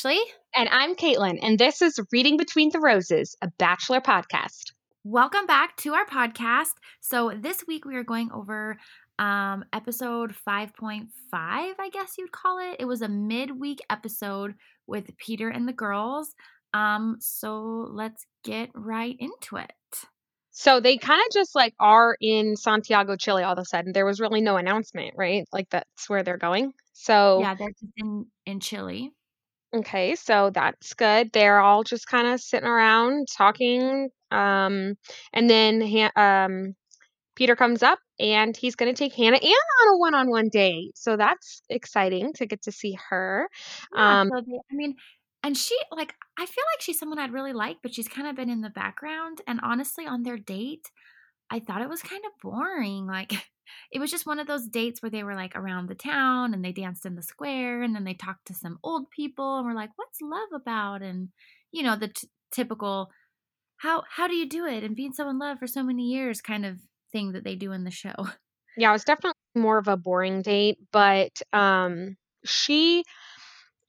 Ashley. And I'm Caitlin, and this is Reading Between the Roses, a Bachelor podcast. Welcome back to our podcast. So, this week we are going over um, episode 5.5, I guess you'd call it. It was a midweek episode with Peter and the girls. Um, so, let's get right into it. So they kind of just like are in Santiago, Chile all of a sudden. There was really no announcement, right? Like that's where they're going. So Yeah, they're just in, in Chile. Okay, so that's good. They're all just kind of sitting around talking. Um, and then Ha- um, Peter comes up and he's going to take Hannah Ann on a one-on-one date. So that's exciting to get to see her. Yeah, Um, so they, I mean, and she like I feel like she's someone I'd really like, but she's kind of been in the background. And honestly, on their date, I thought it was kind of boring. Like it was just one of those dates where they were like around the town and they danced in the square and then they talked to some old people and we're like, "What's love about?" And you know, the t- typical how how do you do it and being so in love for so many years kind of thing that they do in the show. yeah, it was definitely more of a boring date, but um, she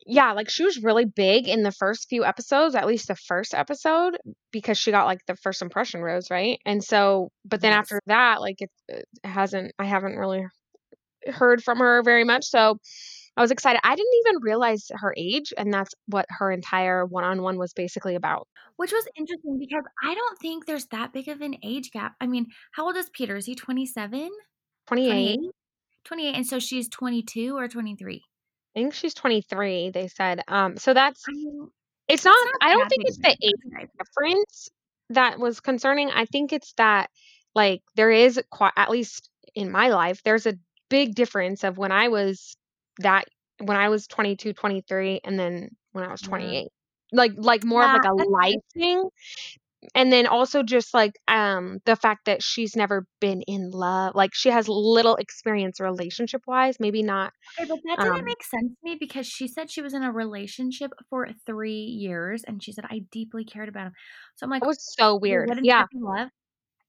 yeah, like she was really big in the first few episodes, at least the first episode, because she got like the first impression rose, right? And so, but then Yes. after that, like it, it hasn't, I haven't really heard from her very much. So I was excited. I didn't even realize her age, and that's what her entire one on one was basically about. Which was interesting because I don't think there's that big of an age gap. I mean, how old is Peter? Is he 27? 28. 28 and so she's 22 or 23 I think she's 23, they said. Um, so that's, it's not, I don't think it's the age difference. that was concerning. I think it's that like there is quite at least in my life there's a big difference of when I was that when I was 22, 23 and then when I was Yeah. 28. Like like more of like a life thing. And then also just like um the fact that she's never been in love. Like she has little experience relationship wise, maybe not okay but that didn't um make sense to me because she said she was in a relationship for three years and she said i deeply cared about him so i'm like it was so weird. Yeah. love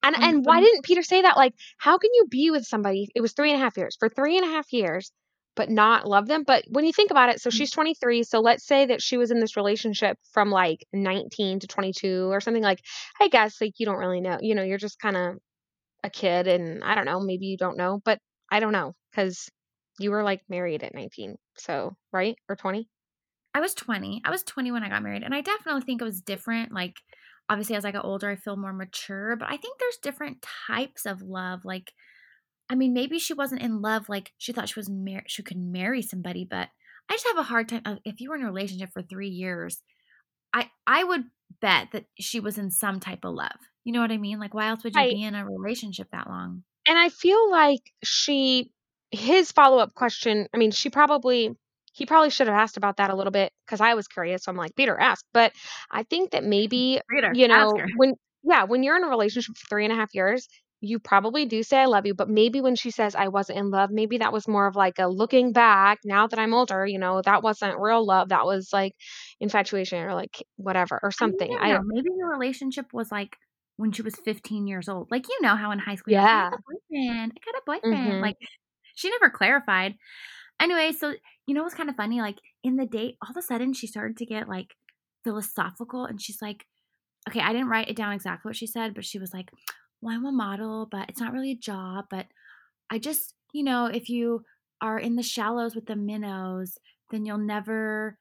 And and why didn't Peter say that? Like, how can you be with somebody? It was three and a half years for three and a half years, but not love them. But when you think about it, so mm. she's 23. So let's say that she was in this relationship from like 19 to 22 or something. Like, I guess like you don't really know. You know, you're just kind of a kid, and I don't know. Maybe you don't know, but I don't know because you were like married at 19. So right or 20? I was 20. I was 20 when I got married. And I definitely think it was different. Like, obviously, as I got older, I feel more mature. But I think there's different types of love. Like, I mean, maybe she wasn't in love. Like, she thought she was mar- she could marry somebody. But I just have a hard time. uh, If you were in a relationship for three years, I I would bet that she was in some type of love. You know what I mean? Like, why else would you Right. be in a relationship that long? And I feel like she, his follow up question, I mean, she probably, he probably should have asked about that a little bit because I was curious. So I'm like, Peter, ask. But I think that maybe, Reader, you know, when, yeah, when you're in a relationship for three and a half years, you probably do say I love you, but maybe when she says I wasn't in love, maybe that was more of like a looking back now that I'm older, you know, that wasn't real love. That was like infatuation or like whatever or something. I don't, maybe the relationship was like when she was 15 years old. Like, you know how in high school, you're like, I yeah. a boyfriend. I got a boyfriend. hmm Like, she never clarified. Anyway, so, you know what's kind of funny? Like, in the date, all of a sudden, she started to get like philosophical and she's like, okay, I didn't write it down exactly what she said, but she was like, well, I'm a model, but it's not really a job. But I just, you know, if you are in the shallows with the minnows, then you'll never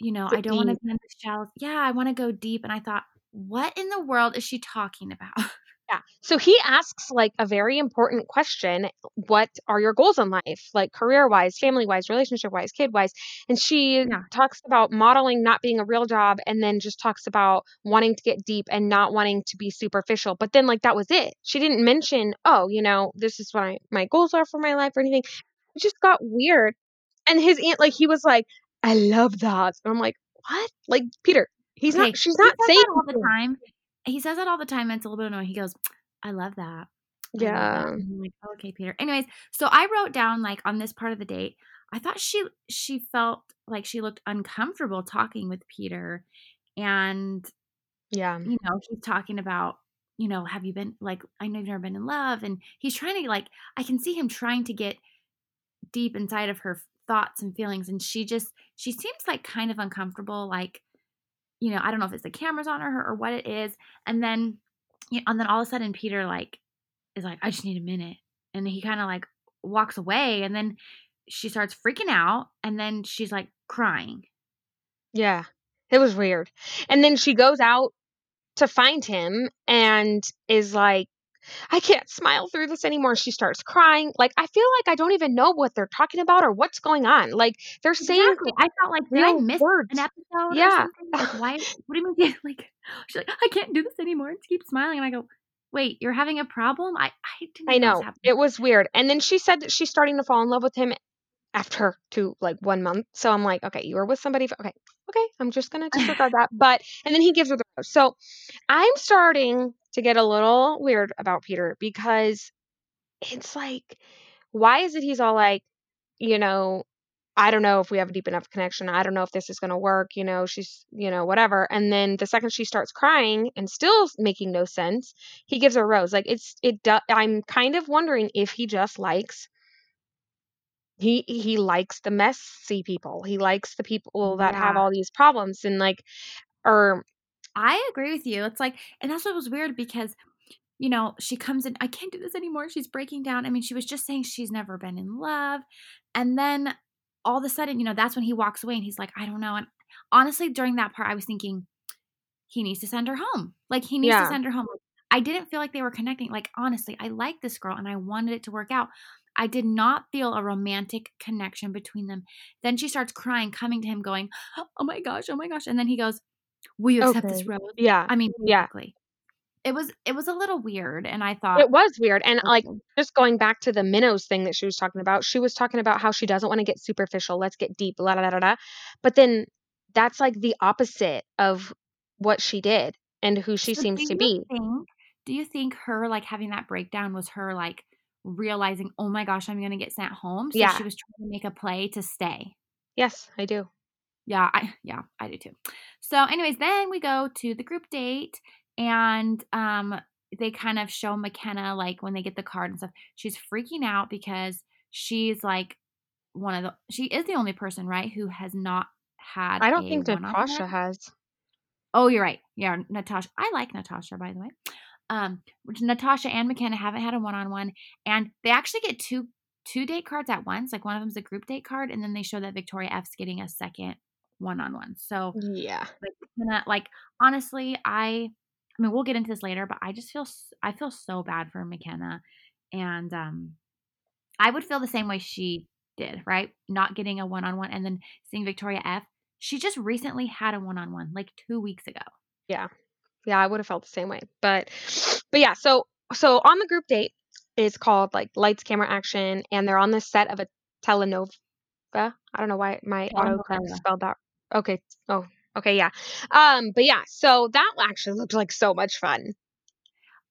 you know, I don't want to be in the shallows. Yeah, I want to go deep. And I thought, what in the world is she talking about? Yeah. So he asks like a very important question. What are your goals in life? Like career wise, family wise, relationship wise, kid wise. And she Yeah. talks about modeling not being a real job and then just talks about wanting to get deep and not wanting to be superficial. But then like that was it. She didn't mention, oh, you know, this is what I, my goals are for my life or anything. It just got weird. And his aunt, like he was like, I love that. And I'm like, what? Like Peter, he's Okay, not, she's not saying all the time. He says that all the time. And it's a little bit annoying. He goes, I love that. I love that. Yeah. Like, okay, Peter. Anyways, so I wrote down like on this part of the date, I thought she she felt like she looked uncomfortable talking with Peter. And Yeah. you know, he's talking about, you know, have you been like, I know you've never been in love. And he's trying to like, I can see him trying to get deep inside of her thoughts and feelings and she just she seems like kind of uncomfortable like you know i don't know if it's the cameras on her or what it is and then you know, and then all of a sudden peter like is like i just need a minute and he kind of like walks away and then she starts freaking out and then she's like crying Yeah. It was weird. And then she goes out to find him and is like, I can't smile through this anymore. She starts crying. Like, I feel like I don't even know what they're talking about or what's going on. Like, they're saying exactly i felt like did i miss words. an episode or Yeah. something like why what do you mean like she's like i can't do this anymore and keep smiling and i go wait you're having a problem i i didn't I know. It was weird. And then she said that she's starting to fall in love with him after two, like one month. So I'm like, okay, you were with somebody. For, okay. Okay. I'm just going to disregard that. But, and then he gives her the rose. So I'm starting to get a little weird about Peter because it's like, why is it he's all like, you know, I don't know if we have a deep enough connection. I don't know if this is going to work. You know, she's, you know, whatever. And then the second she starts crying and still making no sense, he gives her a rose. Like it's, it, do, I'm kind of wondering if he just likes, he, he likes the messy people. He likes the people that have all these problems and like, or I agree with you. It's like, and that's what was weird because, you know, she comes in, I can't do this anymore. She's breaking down. I mean, she was just saying she's never been in love. And then all of a sudden, you know, that's when he walks away and he's like, I don't know. And honestly, during that part, I was thinking, he needs to send her home. Like, he needs Yeah. to send her home. I didn't feel like they were connecting. Like, honestly, I like this girl and I wanted it to work out. I did not feel a romantic connection between them. Then she starts crying, coming to him, going, Oh my gosh, oh my gosh. And then he goes, Will you accept this Okay. rose? yeah, I mean, Yeah. basically. It was it was a little weird, and I thought, it was weird. And like, just going back to the minnows thing that she was talking about, she was talking about how she doesn't want to get superficial. Let's get deep, la da da da da. But then that's like the opposite of what she did and who she so seems to be. think do you think her like having that breakdown was her like realizing, oh my gosh, I'm gonna get sent home? So Yeah. she was trying to make a play to stay. Yes, I do. Yeah, I yeah, I do too. So, anyways, then we go to the group date and um they kind of show McKenna like when they get the card and stuff. She's freaking out because she's like one of the she is the only person, right, who has not had I don't think. Natasha has. Oh, you're right. Yeah, Natasha. I like Natasha, by the way. Um, which Natasha and McKenna haven't had a one-on-one, and they actually get two two date cards at once. Like one of them's a group date card, and then they show that Victoria F's getting a second one-on-one. So, Yeah. like, like honestly, I, I mean, we'll get into this later, but I just feel I feel so bad for McKenna, and um, I would feel the same way she did, right? Not getting a one-on-one, and then seeing Victoria F. She just recently had a one-on-one, like two weeks ago. Yeah. Yeah, I would have felt the same way. But but yeah, so so on the group date is called like lights, camera, action, and they're on the set of a telenova. I don't know why my autocorrect spelled that. Okay. Oh, okay, yeah. Um, but yeah, so that actually looked like so much fun.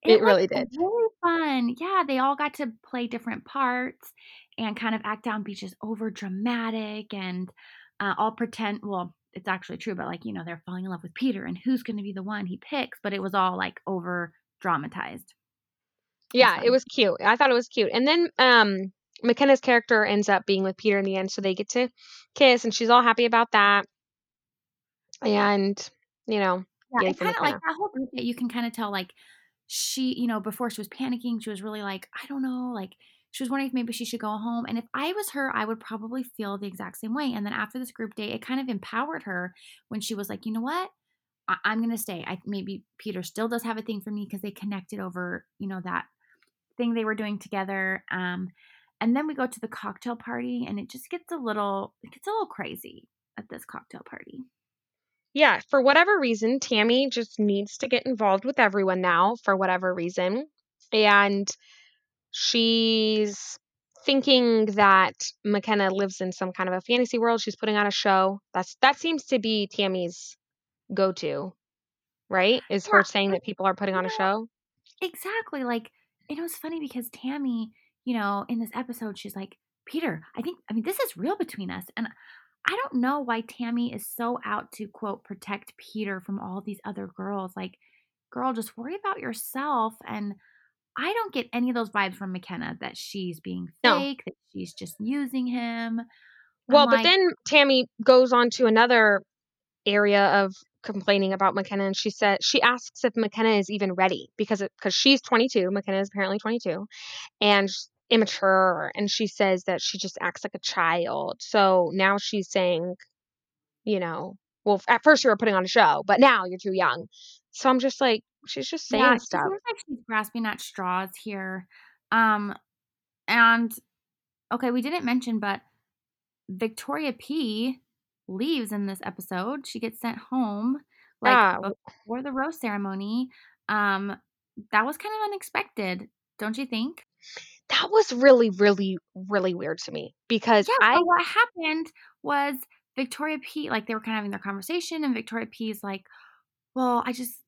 It really did. Really fun. Yeah, they all got to play different parts and kind of act down Beach's over dramatic and uh, all pretend. Well, it's actually true, but like you know, they're falling in love with Peter and who's going to be the one he picks. But it was all like over dramatized. Yeah, it was cute. I thought it was cute. And then um McKenna's character ends up being with Peter in the end, so they get to kiss and she's all happy about that. And, you know, Yeah, for kind of like that whole group that you can kind of tell like she, you know, before she was panicking, she was really like, I don't know, like she was wondering if maybe she should go home. And if I was her, I would probably feel the exact same way. And then after this group date, it kind of empowered her when she was like, you know what? I- I'm gonna stay. I maybe Peter still does have a thing for me because they connected over, you know, that thing they were doing together. Um, and then we go to the cocktail party, and it just gets a little, it gets a little crazy at this cocktail party. Yeah, for whatever reason, Tammy just needs to get involved with everyone now for whatever reason. And she's thinking that McKenna lives in some kind of a fantasy world. She's putting on a show. That's that seems to be Tammy's go-to, right? Is her Yeah, saying that people are putting on a show. Exactly. Like, it was funny because Tammy, you know, in this episode, she's like, Peter, I think, I mean, this is real between us. And I don't know why Tammy is so out to, quote, protect Peter from all these other girls. Like, girl, just worry about yourself. And I don't get any of those vibes from McKenna that she's being No. fake, that she's just using him. Well, but then Tammy goes on to another area of complaining about McKenna, and she said she asks if McKenna is even ready because because she's 22. McKenna is apparently 22, and immature, and she says that she just acts like a child. So now she's saying, you know, well, at first you were putting on a show, but now you're too young. So I'm just like, she's just saying yeah, stuff. seems like she's grasping at straws here. Um, and okay, we didn't mention, but Victoria P leaves in this episode. She gets sent home like before the rose ceremony. Um, that was kind of unexpected, don't you think? That was really, really, really weird to me because Yeah, I what happened was Victoria P like they were kind of having their conversation and Victoria P is like, "Well, I just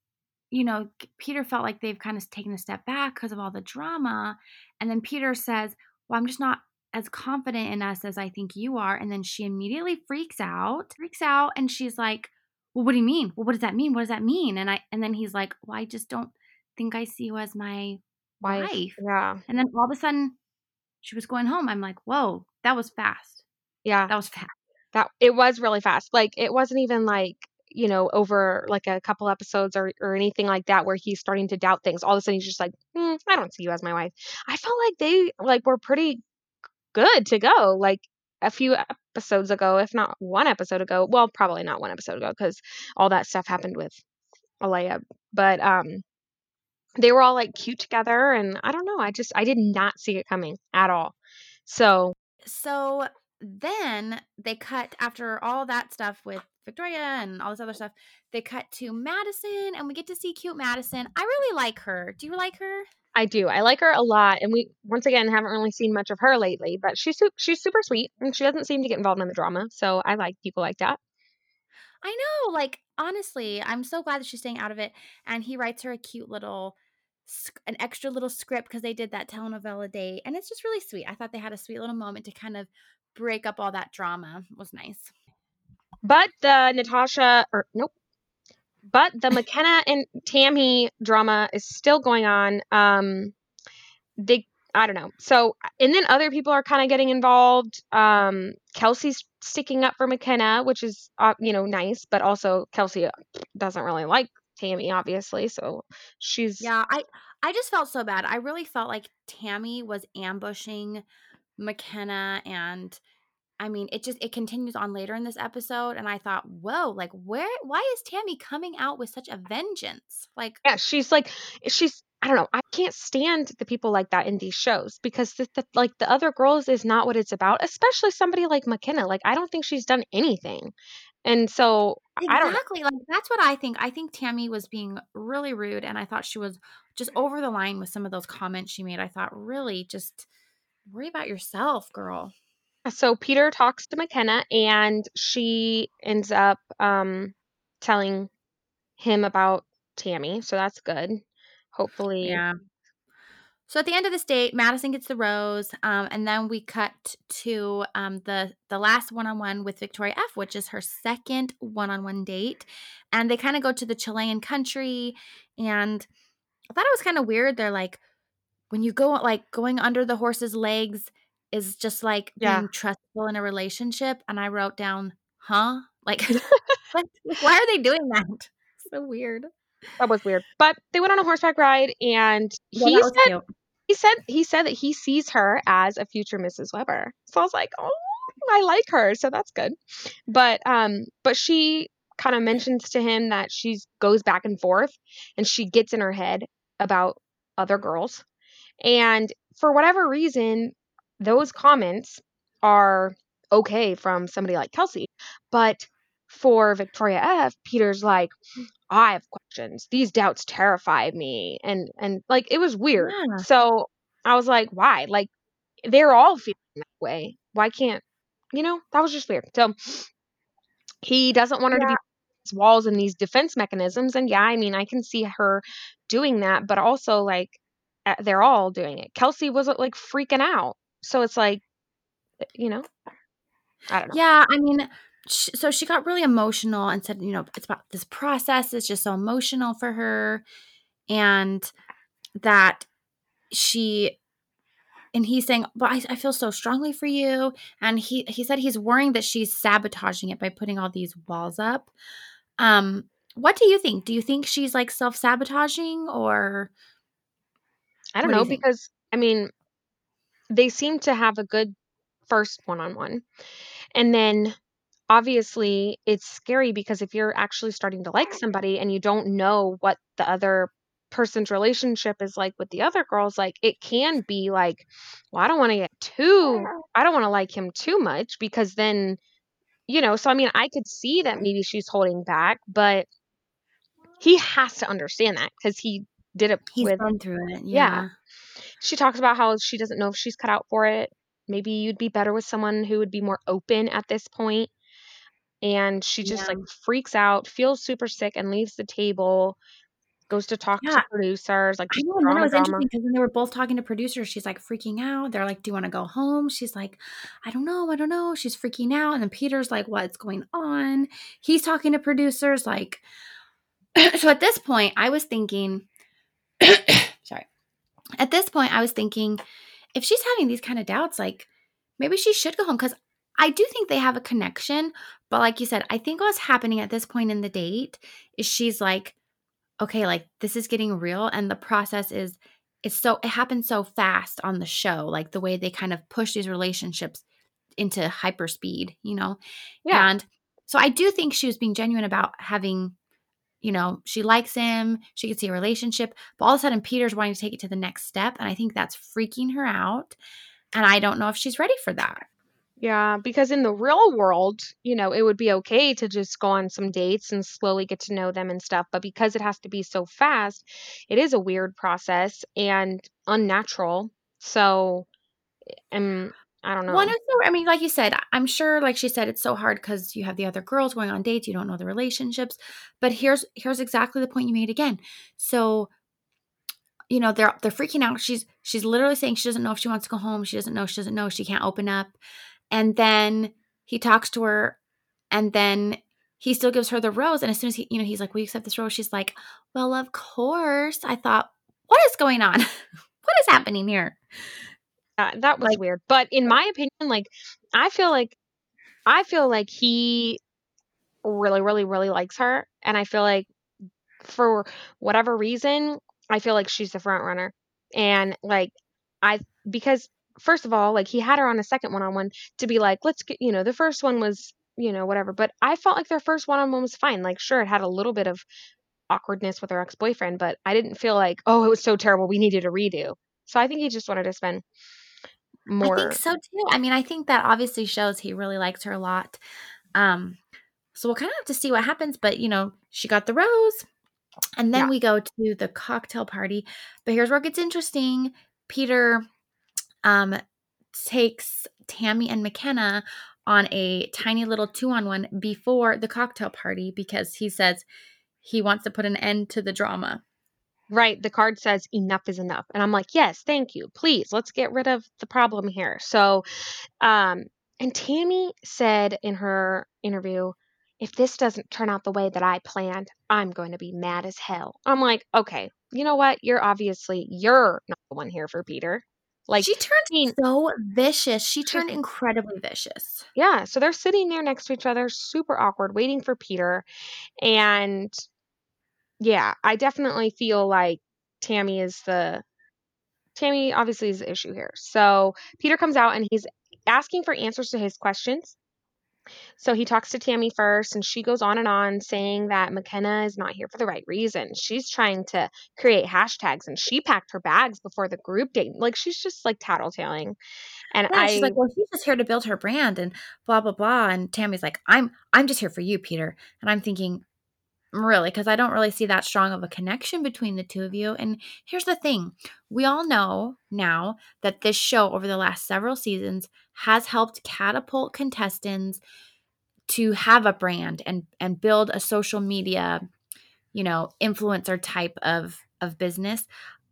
you know, Peter felt like they've kind of taken a step back because of all the drama." And then Peter says, "Well, I'm just not as confident in us as I think you are." And then she immediately freaks out, freaks out and she's like, "Well, what do you mean? Well, what does that mean? What does that mean?" And I and then he's like, "Well, I just don't think I see you as my wife, wife." yeah, And then all of a sudden she was going home. I'm like, "Whoa, that was fast." yeah. That was fast. That it was really fast. Like it wasn't even like, you know, over like a couple episodes or or anything like that where he's starting to doubt things. All of a sudden he's just like, "Mm, I don't see you as my wife. I felt like they like were pretty good to go. Like a few episodes ago, if not one episode ago. Well, probably not one episode ago because all that stuff happened with Alayah. But um they were all like cute together and I don't know, I just I did not see it coming at all. So So then they cut after all that stuff with Victoria and all this other stuff. They cut to Madison and we get to see cute Madison. I really like her. Do you like her? I do. I like her a lot, and we once again haven't really seen much of her lately. But she's su- she's super sweet, and she doesn't seem to get involved in the drama. So I like people like that. I know. Like honestly, I'm so glad that she's staying out of it. And he writes her a cute little, an extra little script because they did that telenovela date, and it's just really sweet. I thought they had a sweet little moment to kind of break up all that drama. It was nice. But the Natasha or nope. But the McKenna and Tammy drama is still going on. Um, they I don't know. So and then other people are kind of getting involved. Um, Kelsey's sticking up for McKenna, which is uh, you know nice, but also Kelsey uh, doesn't really like Tammy, obviously. So she's Yeah, I I just felt so bad. I really felt like Tammy was ambushing McKenna and I mean, it just it continues on later in this episode and I thought, "Whoa, like where why is Tammy coming out with such a vengeance?" Like Yeah, she's like she's I don't know. I can't stand the people like that in these shows because the, the like the other girls is not what it's about, especially somebody like McKenna. Like I don't think she's done anything. And so I don't exactly, like that's what I think. I think Tammy was being really rude and I thought she was just over the line with some of those comments she made. I thought, "Really, just worry about yourself, girl." So Peter talks to McKenna and she ends up um telling him about Tammy. So that's good. Hopefully. Yeah. So at the end of this date, Madison gets the rose, um, and then we cut to um, the the last one on one with Victoria F, which is her second one on one date, and they kind of go to the Chilean country, and I thought it was kind of weird. They're like, when you go like going under the horse's legs is just like Yeah. being trustful in a relationship, and I wrote down, huh? Like, why are they doing that? So weird. That was weird. But they went on a horseback ride and Yeah, he said cute. he said he said that he sees her as a future Mrs. Weber. So I was like, "Oh, I like her." So that's good. But um but she kind of mentions to him that she goes back and forth and she gets in her head about other girls. And for whatever reason, those comments are okay from somebody like Kelsey. But for Victoria F, Peter's like, I have questions. These doubts terrify me. And and like it was weird. Yeah. So I was like, why? Like they're all feeling that way. Why can't you know? That was just weird. So he doesn't want her to be walls and these defense mechanisms. And yeah, I mean, I can see her doing that, but also like they're all doing it. Kelsey wasn't like freaking out. So it's like, eh, you know, I don't know. Yeah, I mean, sh so she got really emotional and said, you know, it's about this process It's just so emotional for her, and that she and he's saying, "But I, I feel so strongly for you." And he he said he's worrying that she's sabotaging it by putting all these walls up. Um, what do you think? Do you think she's like self sabotaging or? I don't do know because I mean, they seem to have a good first one-on-one. And then obviously it's scary because if you're actually starting to like somebody and you don't know what the other person's relationship is like with the other girls, like it can be like, well, I don't want to get too, I don't want to like him too much because then, you know, so I mean, I could see that maybe she's holding back, but he has to understand that because he did it He's with gone through it. Yeah. Yeah. she talks about how she doesn't know if she's cut out for it. Maybe you'd be better with someone who would be more open at this point. And she just Yeah. like freaks out, feels super sick, and leaves the table, goes to talk Yeah. to producers, like I know, and then it was drama. interesting because when they were both talking to producers, she's like freaking out. They're like, "Do you want to go home?" She's like, "I don't know, I don't know." She's freaking out, and then Peter's like, "What's going on?" He's talking to producers, like. so at this point, I was thinking, sorry. At this point, I was thinking, if she's having these kind of doubts, like maybe she should go home because I do think they have a connection. But like you said, I think what's happening at this point in the date is she's like, okay, like this is getting real. And the process is, it's so, it happens so fast on the show, like the way they kind of push these relationships into hyper speed, you know? Yeah. And so I do think she was being genuine about having, you know, she likes him, she could see a relationship, but all of a sudden Peter's wanting to take it to the next step. And I think that's freaking her out. And I don't know if she's ready for that. Yeah, because in the real world, you know, it would be okay to just go on some dates and slowly get to know them and stuff. But because it has to be so fast, it is a weird process and unnatural. So, um, I don't know. One or two, I mean, like you said, I'm sure, like she said, it's so hard because you have the other girls going on dates, you don't know the relationships. But here's here's exactly the point you made again. So, you know, they're they're freaking out. She's she's literally saying she doesn't know if she wants to go home. She doesn't know. She doesn't know. She can't open up. And then he talks to her, and then he still gives her the rose. And as soon as he, you know, he's like, "Will you accept this rose?" She's like, "Well, of course." I thought, what is going on? what is happening here? Uh, that was Like- weird. But in my opinion, like I feel like I feel like he really, really, really likes her, and I feel like for whatever reason, I feel like she's the front runner, and like I because first of all, like he had her on a second one on one to be like, let's get you know the first one was you know whatever, but I felt like their first one on one was fine. Like sure, it had a little bit of awkwardness with her ex boyfriend, but I didn't feel like oh it was so terrible we needed a redo. So I think he just wanted to spend more. I think so too. I mean, I think that obviously shows he really likes her a lot. Um, so we'll kind of have to see what happens. But you know, she got the rose, and then Yeah. we go to the cocktail party. But here's where it gets interesting. Peter um takes Tammy and McKenna on a tiny little two on one before the cocktail party because he says he wants to put an end to the drama. Right. The card says enough is enough. And I'm like, yes, thank you. Please, let's get rid of the problem here. So, um, and Tammy said in her interview, if this doesn't turn out the way that I planned, I'm going to be mad as hell. I'm like, okay, you know what? You're obviously, you're not the one here for Peter. Like, she turned mean- so vicious. She turned incredibly vicious. yeah. So they're sitting there next to each other, super awkward, waiting for Peter. And yeah, I definitely feel like Tammy is the Tammy obviously is the issue here. So Peter comes out and he's asking for answers to his questions. So he talks to Tammy first, and she goes on and on saying that McKenna is not here for the right reason. She's trying to create hashtags, and she packed her bags before the group date. Like she's just like tattletaling. And Yeah, I, she's like, well, she's just here to build her brand and blah blah blah. And Tammy's like, I'm I'm just here for you, Peter. And I'm thinking, really, because I don't really see that strong of a connection between the two of you. And here's the thing: we all know now that this show over the last several seasons has helped catapult contestants to have a brand and and build a social media, you know, influencer type of of business.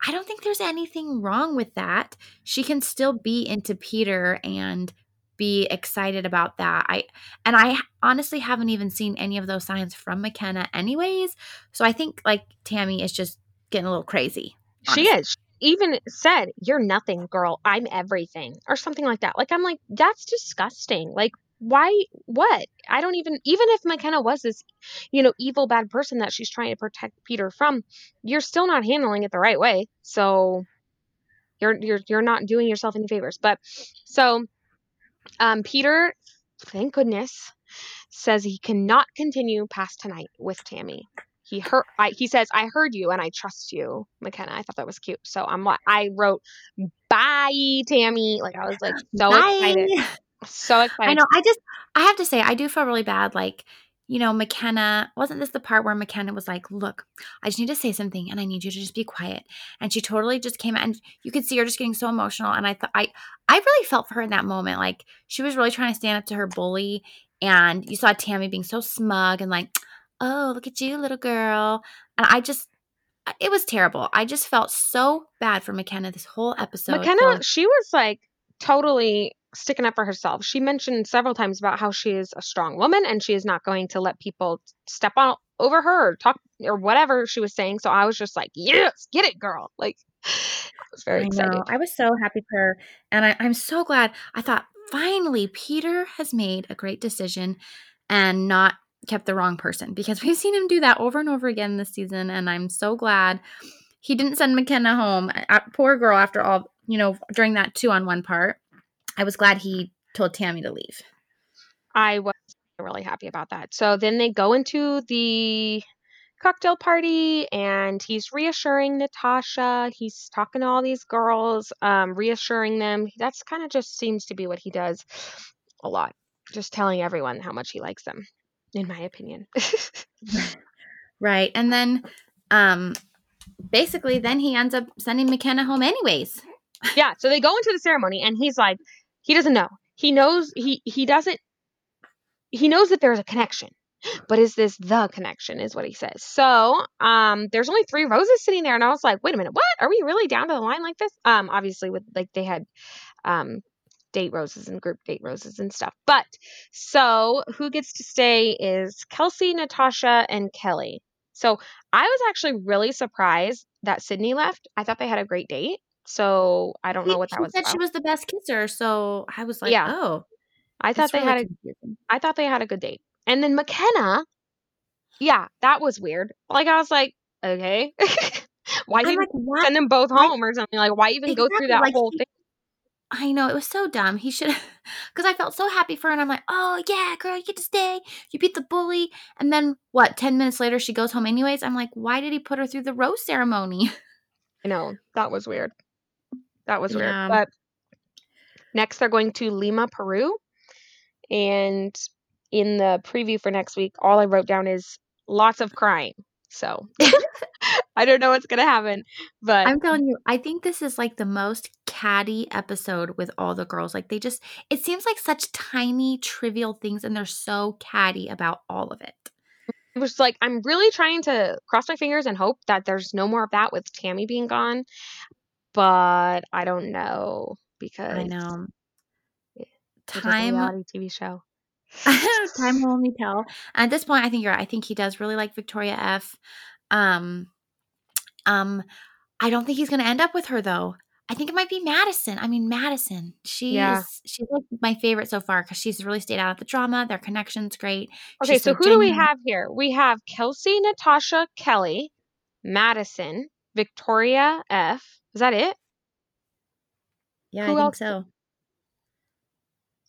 I don't think there's anything wrong with that. She can still be into Peter and be excited about that. I and I honestly haven't even seen any of those signs from McKenna anyways. So I think like Tammy is just getting a little crazy. she honestly. is. even said, You're nothing, girl. I'm everything, or something like that. Like, I'm like, That's disgusting. Like, why? What? I don't even, even if McKenna was this, you know, evil, bad person that she's trying to protect Peter from, you're still not handling it the right way. So, you're, you're, you're not doing yourself any favors. But so, um, Peter, thank goodness, says he cannot continue past tonight with Tammy. He heard I, he says i heard you and i trust you mckenna. I thought that was cute. So i'm i wrote bye tammy. Like i was like so bye. excited. So excited. i know i just i have to say i do feel really bad like you know mckenna wasn't this the part where mckenna was like look i just need to say something and i need you to just be quiet and she totally just came out and you could see her just getting so emotional and i thought i i really felt for her in that moment like she was really trying to stand up to her bully and you saw tammy being so smug and like oh, look at you, little girl. And I just, it was terrible. I just felt so bad for McKenna this whole episode. McKenna, she was like totally sticking up for herself. She mentioned several times about how she is a strong woman and she is not going to let people step on over her or talk or whatever she was saying. So I was just like, yes, get it, girl. Like, I was very I excited. Know. I was so happy for her. And I, I'm so glad. I thought, finally, Peter has made a great decision and not kept the wrong person because we've seen him do that over and over again this season. And I'm so glad he didn't send McKenna home. I, poor girl, after all, you know, during that two on one part, I was glad he told Tammy to leave. I was really happy about that. So then they go into the cocktail party and he's reassuring Natasha. He's talking to all these girls, um, reassuring them. That's kind of just seems to be what he does a lot, just telling everyone how much he likes them in my opinion. right. And then um basically then he ends up sending McKenna home anyways. yeah, so they go into the ceremony and he's like he doesn't know. He knows he he doesn't he knows that there's a connection. But is this the connection is what he says. So, um there's only 3 roses sitting there and I was like, "Wait a minute. What? Are we really down to the line like this?" Um obviously with like they had um date roses and group date roses and stuff. But so who gets to stay is Kelsey, Natasha, and Kelly. So I was actually really surprised that Sydney left. I thought they had a great date. So I don't know what that she was. Said about. she was the best kisser. So I was like, yeah. oh. I thought they really had a. Confusing. I thought they had a good date. And then McKenna, yeah, that was weird. Like I was like, okay. why didn't like, send them both home or something? Like, why even exactly. go through that like, whole thing? I know it was so dumb. He should because I felt so happy for her, and I'm like, oh yeah, girl, you get to stay. You beat the bully, and then what? Ten minutes later, she goes home anyways. I'm like, why did he put her through the rose ceremony? I know that was weird. That was weird. Yeah. But next, they're going to Lima, Peru, and in the preview for next week, all I wrote down is lots of crying. So I don't know what's gonna happen, but I'm telling you, I think this is like the most catty episode with all the girls. Like they just, it seems like such tiny, trivial things, and they're so catty about all of it. It was like I'm really trying to cross my fingers and hope that there's no more of that with Tammy being gone, but I don't know because I know time reality TV show. Time will only tell. At this point, I think you're right. I think he does really like Victoria F. Um, um, I don't think he's going to end up with her though. I think it might be Madison. I mean, Madison. She's yeah. she's like my favorite so far because she's really stayed out of the drama. Their connection's great. Okay, she's so, so who do we have here? We have Kelsey, Natasha, Kelly, Madison, Victoria F. Is that it? Yeah, who I think so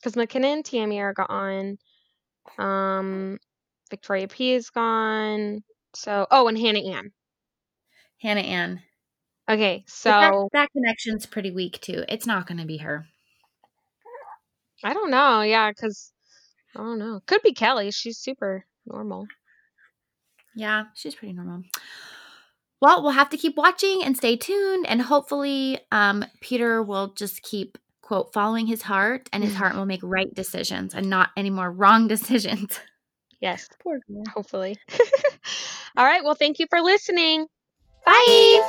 because McKenna and Tammy are gone. Um, Victoria P is gone. So, oh, and Hannah Ann. Hannah Ann. Okay, so that, that, connection's pretty weak too. It's not going to be her. I don't know. Yeah, because I don't know. Could be Kelly. She's super normal. Yeah, she's pretty normal. Well, we'll have to keep watching and stay tuned, and hopefully, um, Peter will just keep quote, following his heart, and his heart will make right decisions and not any more wrong decisions. Yes. Poor girl. Hopefully. All right. Well, thank you for listening. Bye.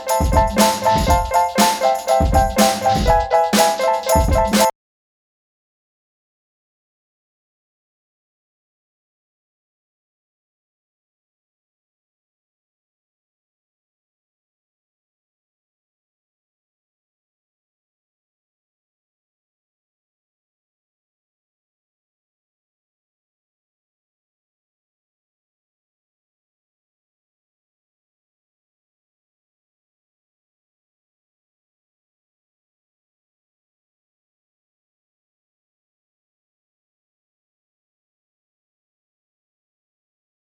Bye.